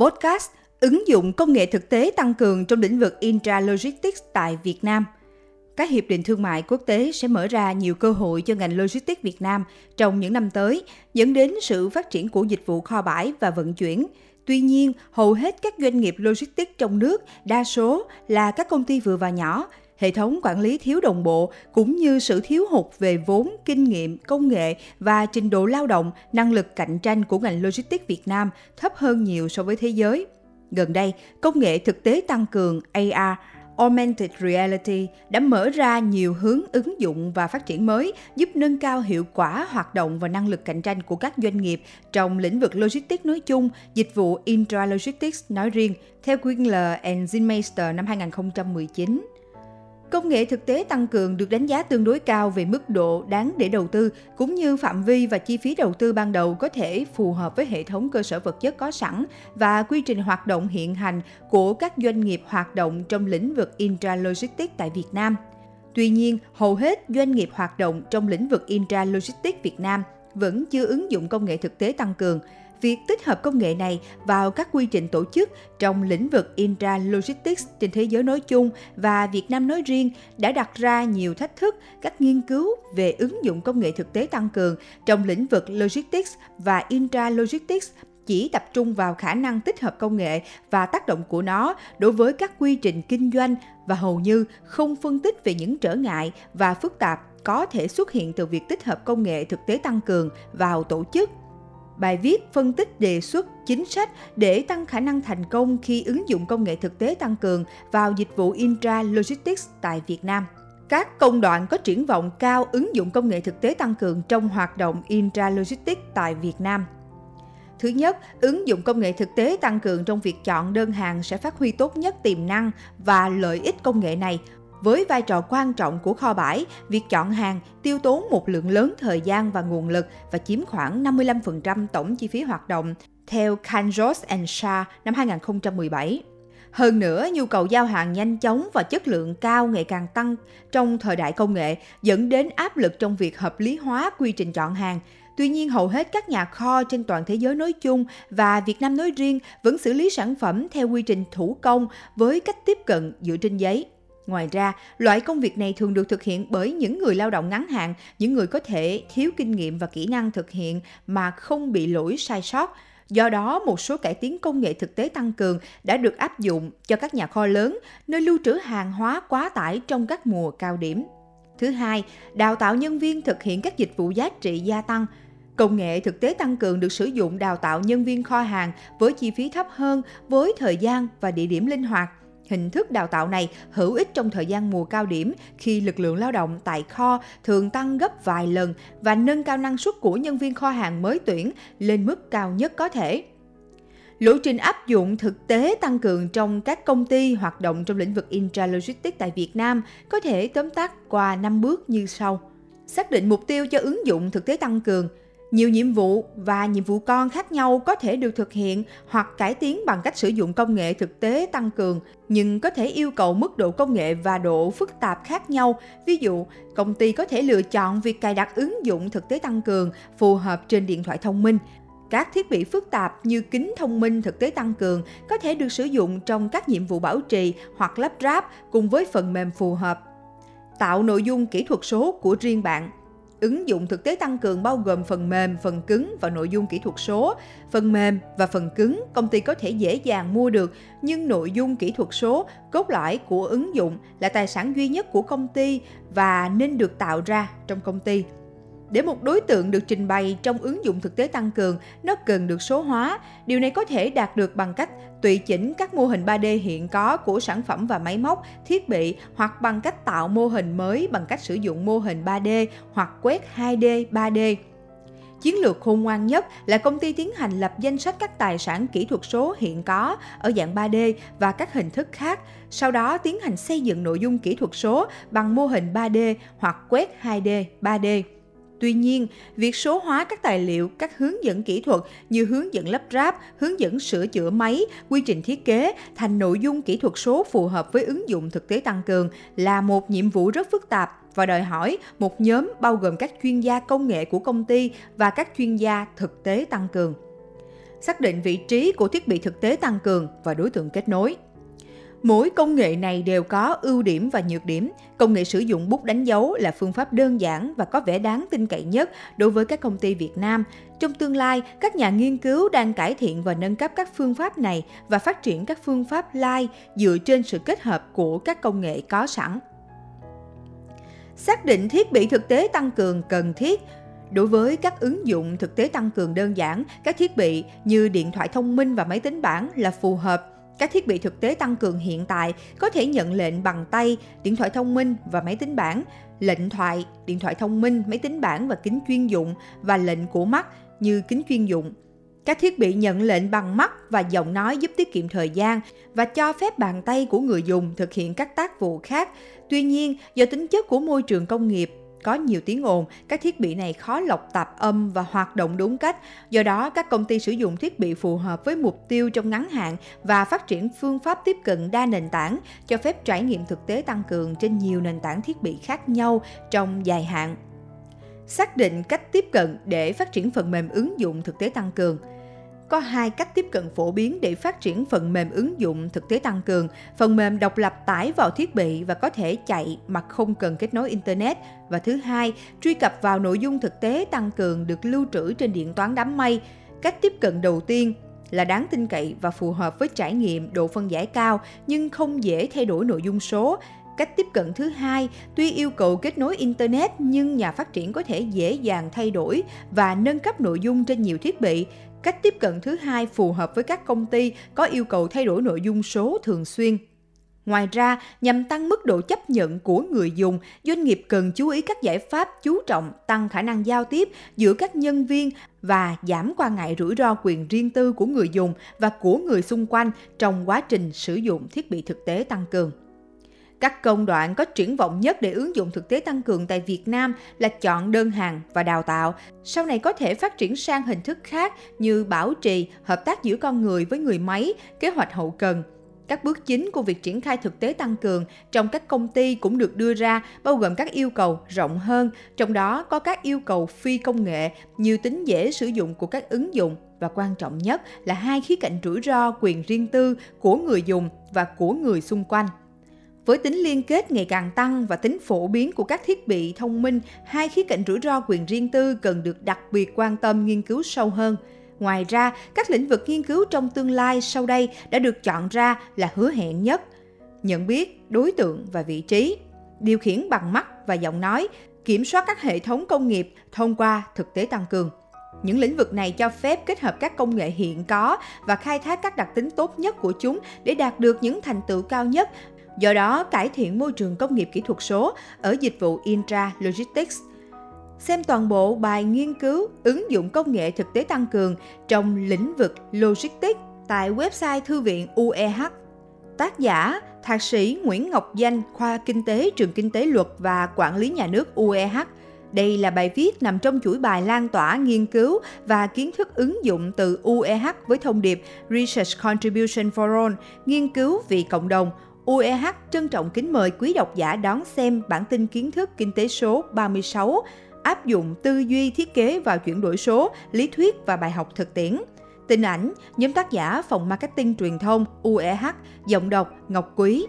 Podcast ứng dụng công nghệ thực tế tăng cường trong lĩnh vực intralogistics tại Việt Nam. Các hiệp định thương mại quốc tế sẽ mở ra nhiều cơ hội cho ngành logistics Việt Nam trong những năm tới, dẫn đến sự phát triển của dịch vụ kho bãi và vận chuyển. Tuy nhiên, hầu hết các doanh nghiệp logistics trong nước đa số là các công ty vừa và nhỏ, hệ thống quản lý thiếu đồng bộ cũng như sự thiếu hụt về vốn, kinh nghiệm, công nghệ và trình độ lao động, năng lực cạnh tranh của ngành logistics Việt Nam thấp hơn nhiều so với thế giới. Gần đây, công nghệ thực tế tăng cường AR Augmented Reality đã mở ra nhiều hướng ứng dụng và phát triển mới giúp nâng cao hiệu quả hoạt động và năng lực cạnh tranh của các doanh nghiệp trong lĩnh vực logistics nói chung, dịch vụ intralogistics nói riêng, theo Wingler and Zinmeister năm 2019. Công nghệ thực tế tăng cường được đánh giá tương đối cao về mức độ đáng để đầu tư cũng như phạm vi và chi phí đầu tư ban đầu có thể phù hợp với hệ thống cơ sở vật chất có sẵn và quy trình hoạt động hiện hành của các doanh nghiệp hoạt động trong lĩnh vực intralogistics tại Việt Nam. Tuy nhiên, hầu hết doanh nghiệp hoạt động trong lĩnh vực intralogistics Việt Nam vẫn chưa ứng dụng công nghệ thực tế tăng cường việc tích hợp công nghệ này vào các quy trình tổ chức trong lĩnh vực intra logistics trên thế giới nói chung và Việt Nam nói riêng đã đặt ra nhiều thách thức các nghiên cứu về ứng dụng công nghệ thực tế tăng cường trong lĩnh vực logistics và intra logistics chỉ tập trung vào khả năng tích hợp công nghệ và tác động của nó đối với các quy trình kinh doanh và hầu như không phân tích về những trở ngại và phức tạp có thể xuất hiện từ việc tích hợp công nghệ thực tế tăng cường vào tổ chức. Bài viết phân tích đề xuất chính sách để tăng khả năng thành công khi ứng dụng công nghệ thực tế tăng cường vào dịch vụ intra logistics tại Việt Nam. Các công đoạn có triển vọng cao ứng dụng công nghệ thực tế tăng cường trong hoạt động intra logistics tại Việt Nam. Thứ nhất, ứng dụng công nghệ thực tế tăng cường trong việc chọn đơn hàng sẽ phát huy tốt nhất tiềm năng và lợi ích công nghệ này với vai trò quan trọng của kho bãi, việc chọn hàng tiêu tốn một lượng lớn thời gian và nguồn lực và chiếm khoảng 55% tổng chi phí hoạt động, theo Kanjos and Shah năm 2017. Hơn nữa, nhu cầu giao hàng nhanh chóng và chất lượng cao ngày càng tăng trong thời đại công nghệ, dẫn đến áp lực trong việc hợp lý hóa quy trình chọn hàng. Tuy nhiên, hầu hết các nhà kho trên toàn thế giới nói chung và Việt Nam nói riêng vẫn xử lý sản phẩm theo quy trình thủ công với cách tiếp cận dựa trên giấy. Ngoài ra, loại công việc này thường được thực hiện bởi những người lao động ngắn hạn, những người có thể thiếu kinh nghiệm và kỹ năng thực hiện mà không bị lỗi sai sót. Do đó, một số cải tiến công nghệ thực tế tăng cường đã được áp dụng cho các nhà kho lớn, nơi lưu trữ hàng hóa quá tải trong các mùa cao điểm. Thứ hai, đào tạo nhân viên thực hiện các dịch vụ giá trị gia tăng. Công nghệ thực tế tăng cường được sử dụng đào tạo nhân viên kho hàng với chi phí thấp hơn, với thời gian và địa điểm linh hoạt – Hình thức đào tạo này hữu ích trong thời gian mùa cao điểm khi lực lượng lao động tại kho thường tăng gấp vài lần và nâng cao năng suất của nhân viên kho hàng mới tuyển lên mức cao nhất có thể. Lộ trình áp dụng thực tế tăng cường trong các công ty hoạt động trong lĩnh vực intralogistics tại Việt Nam có thể tóm tắt qua 5 bước như sau. Xác định mục tiêu cho ứng dụng thực tế tăng cường – nhiều nhiệm vụ và nhiệm vụ con khác nhau có thể được thực hiện hoặc cải tiến bằng cách sử dụng công nghệ thực tế tăng cường, nhưng có thể yêu cầu mức độ công nghệ và độ phức tạp khác nhau. Ví dụ, công ty có thể lựa chọn việc cài đặt ứng dụng thực tế tăng cường phù hợp trên điện thoại thông minh. Các thiết bị phức tạp như kính thông minh thực tế tăng cường có thể được sử dụng trong các nhiệm vụ bảo trì hoặc lắp ráp cùng với phần mềm phù hợp. Tạo nội dung kỹ thuật số của riêng bạn Ứng dụng thực tế tăng cường bao gồm phần mềm, phần cứng và nội dung kỹ thuật số. Phần mềm và phần cứng công ty có thể dễ dàng mua được, nhưng nội dung kỹ thuật số, cốt lõi của ứng dụng là tài sản duy nhất của công ty và nên được tạo ra trong công ty để một đối tượng được trình bày trong ứng dụng thực tế tăng cường, nó cần được số hóa. Điều này có thể đạt được bằng cách tùy chỉnh các mô hình 3D hiện có của sản phẩm và máy móc, thiết bị hoặc bằng cách tạo mô hình mới bằng cách sử dụng mô hình 3D hoặc quét 2D, 3D. Chiến lược khôn ngoan nhất là công ty tiến hành lập danh sách các tài sản kỹ thuật số hiện có ở dạng 3D và các hình thức khác, sau đó tiến hành xây dựng nội dung kỹ thuật số bằng mô hình 3D hoặc quét 2D, 3D. Tuy nhiên, việc số hóa các tài liệu, các hướng dẫn kỹ thuật như hướng dẫn lắp ráp, hướng dẫn sửa chữa máy, quy trình thiết kế thành nội dung kỹ thuật số phù hợp với ứng dụng thực tế tăng cường là một nhiệm vụ rất phức tạp và đòi hỏi một nhóm bao gồm các chuyên gia công nghệ của công ty và các chuyên gia thực tế tăng cường. xác định vị trí của thiết bị thực tế tăng cường và đối tượng kết nối. Mỗi công nghệ này đều có ưu điểm và nhược điểm. Công nghệ sử dụng bút đánh dấu là phương pháp đơn giản và có vẻ đáng tin cậy nhất đối với các công ty Việt Nam. Trong tương lai, các nhà nghiên cứu đang cải thiện và nâng cấp các phương pháp này và phát triển các phương pháp lai dựa trên sự kết hợp của các công nghệ có sẵn. Xác định thiết bị thực tế tăng cường cần thiết Đối với các ứng dụng thực tế tăng cường đơn giản, các thiết bị như điện thoại thông minh và máy tính bảng là phù hợp các thiết bị thực tế tăng cường hiện tại có thể nhận lệnh bằng tay, điện thoại thông minh và máy tính bảng, lệnh thoại, điện thoại thông minh, máy tính bảng và kính chuyên dụng và lệnh của mắt như kính chuyên dụng. Các thiết bị nhận lệnh bằng mắt và giọng nói giúp tiết kiệm thời gian và cho phép bàn tay của người dùng thực hiện các tác vụ khác. Tuy nhiên, do tính chất của môi trường công nghiệp có nhiều tiếng ồn, các thiết bị này khó lọc tạp âm và hoạt động đúng cách. Do đó, các công ty sử dụng thiết bị phù hợp với mục tiêu trong ngắn hạn và phát triển phương pháp tiếp cận đa nền tảng, cho phép trải nghiệm thực tế tăng cường trên nhiều nền tảng thiết bị khác nhau trong dài hạn. Xác định cách tiếp cận để phát triển phần mềm ứng dụng thực tế tăng cường – có hai cách tiếp cận phổ biến để phát triển phần mềm ứng dụng thực tế tăng cường. Phần mềm độc lập tải vào thiết bị và có thể chạy mà không cần kết nối Internet. Và thứ hai, truy cập vào nội dung thực tế tăng cường được lưu trữ trên điện toán đám mây. Cách tiếp cận đầu tiên là đáng tin cậy và phù hợp với trải nghiệm độ phân giải cao nhưng không dễ thay đổi nội dung số Cách tiếp cận thứ hai, tuy yêu cầu kết nối Internet nhưng nhà phát triển có thể dễ dàng thay đổi và nâng cấp nội dung trên nhiều thiết bị. Cách tiếp cận thứ hai phù hợp với các công ty có yêu cầu thay đổi nội dung số thường xuyên. Ngoài ra, nhằm tăng mức độ chấp nhận của người dùng, doanh nghiệp cần chú ý các giải pháp chú trọng tăng khả năng giao tiếp giữa các nhân viên và giảm quan ngại rủi ro quyền riêng tư của người dùng và của người xung quanh trong quá trình sử dụng thiết bị thực tế tăng cường. Các công đoạn có triển vọng nhất để ứng dụng thực tế tăng cường tại Việt Nam là chọn đơn hàng và đào tạo. Sau này có thể phát triển sang hình thức khác như bảo trì, hợp tác giữa con người với người máy, kế hoạch hậu cần. Các bước chính của việc triển khai thực tế tăng cường trong các công ty cũng được đưa ra, bao gồm các yêu cầu rộng hơn, trong đó có các yêu cầu phi công nghệ như tính dễ sử dụng của các ứng dụng và quan trọng nhất là hai khía cạnh rủi ro quyền riêng tư của người dùng và của người xung quanh. Với tính liên kết ngày càng tăng và tính phổ biến của các thiết bị thông minh, hai khía cạnh rủi ro quyền riêng tư cần được đặc biệt quan tâm nghiên cứu sâu hơn. Ngoài ra, các lĩnh vực nghiên cứu trong tương lai sau đây đã được chọn ra là hứa hẹn nhất. Nhận biết, đối tượng và vị trí, điều khiển bằng mắt và giọng nói, kiểm soát các hệ thống công nghiệp thông qua thực tế tăng cường. Những lĩnh vực này cho phép kết hợp các công nghệ hiện có và khai thác các đặc tính tốt nhất của chúng để đạt được những thành tựu cao nhất do đó cải thiện môi trường công nghiệp kỹ thuật số ở dịch vụ Intra Logistics. Xem toàn bộ bài nghiên cứu ứng dụng công nghệ thực tế tăng cường trong lĩnh vực logistics tại website Thư viện UEH. Tác giả Thạc sĩ Nguyễn Ngọc Danh, khoa Kinh tế Trường Kinh tế Luật và Quản lý Nhà nước UEH. Đây là bài viết nằm trong chuỗi bài lan tỏa nghiên cứu và kiến thức ứng dụng từ UEH với thông điệp Research Contribution for All, nghiên cứu vì cộng đồng, UEH trân trọng kính mời quý độc giả đón xem bản tin kiến thức kinh tế số 36 áp dụng tư duy thiết kế vào chuyển đổi số, lý thuyết và bài học thực tiễn. Tin ảnh, nhóm tác giả phòng marketing truyền thông UEH, giọng đọc Ngọc Quý,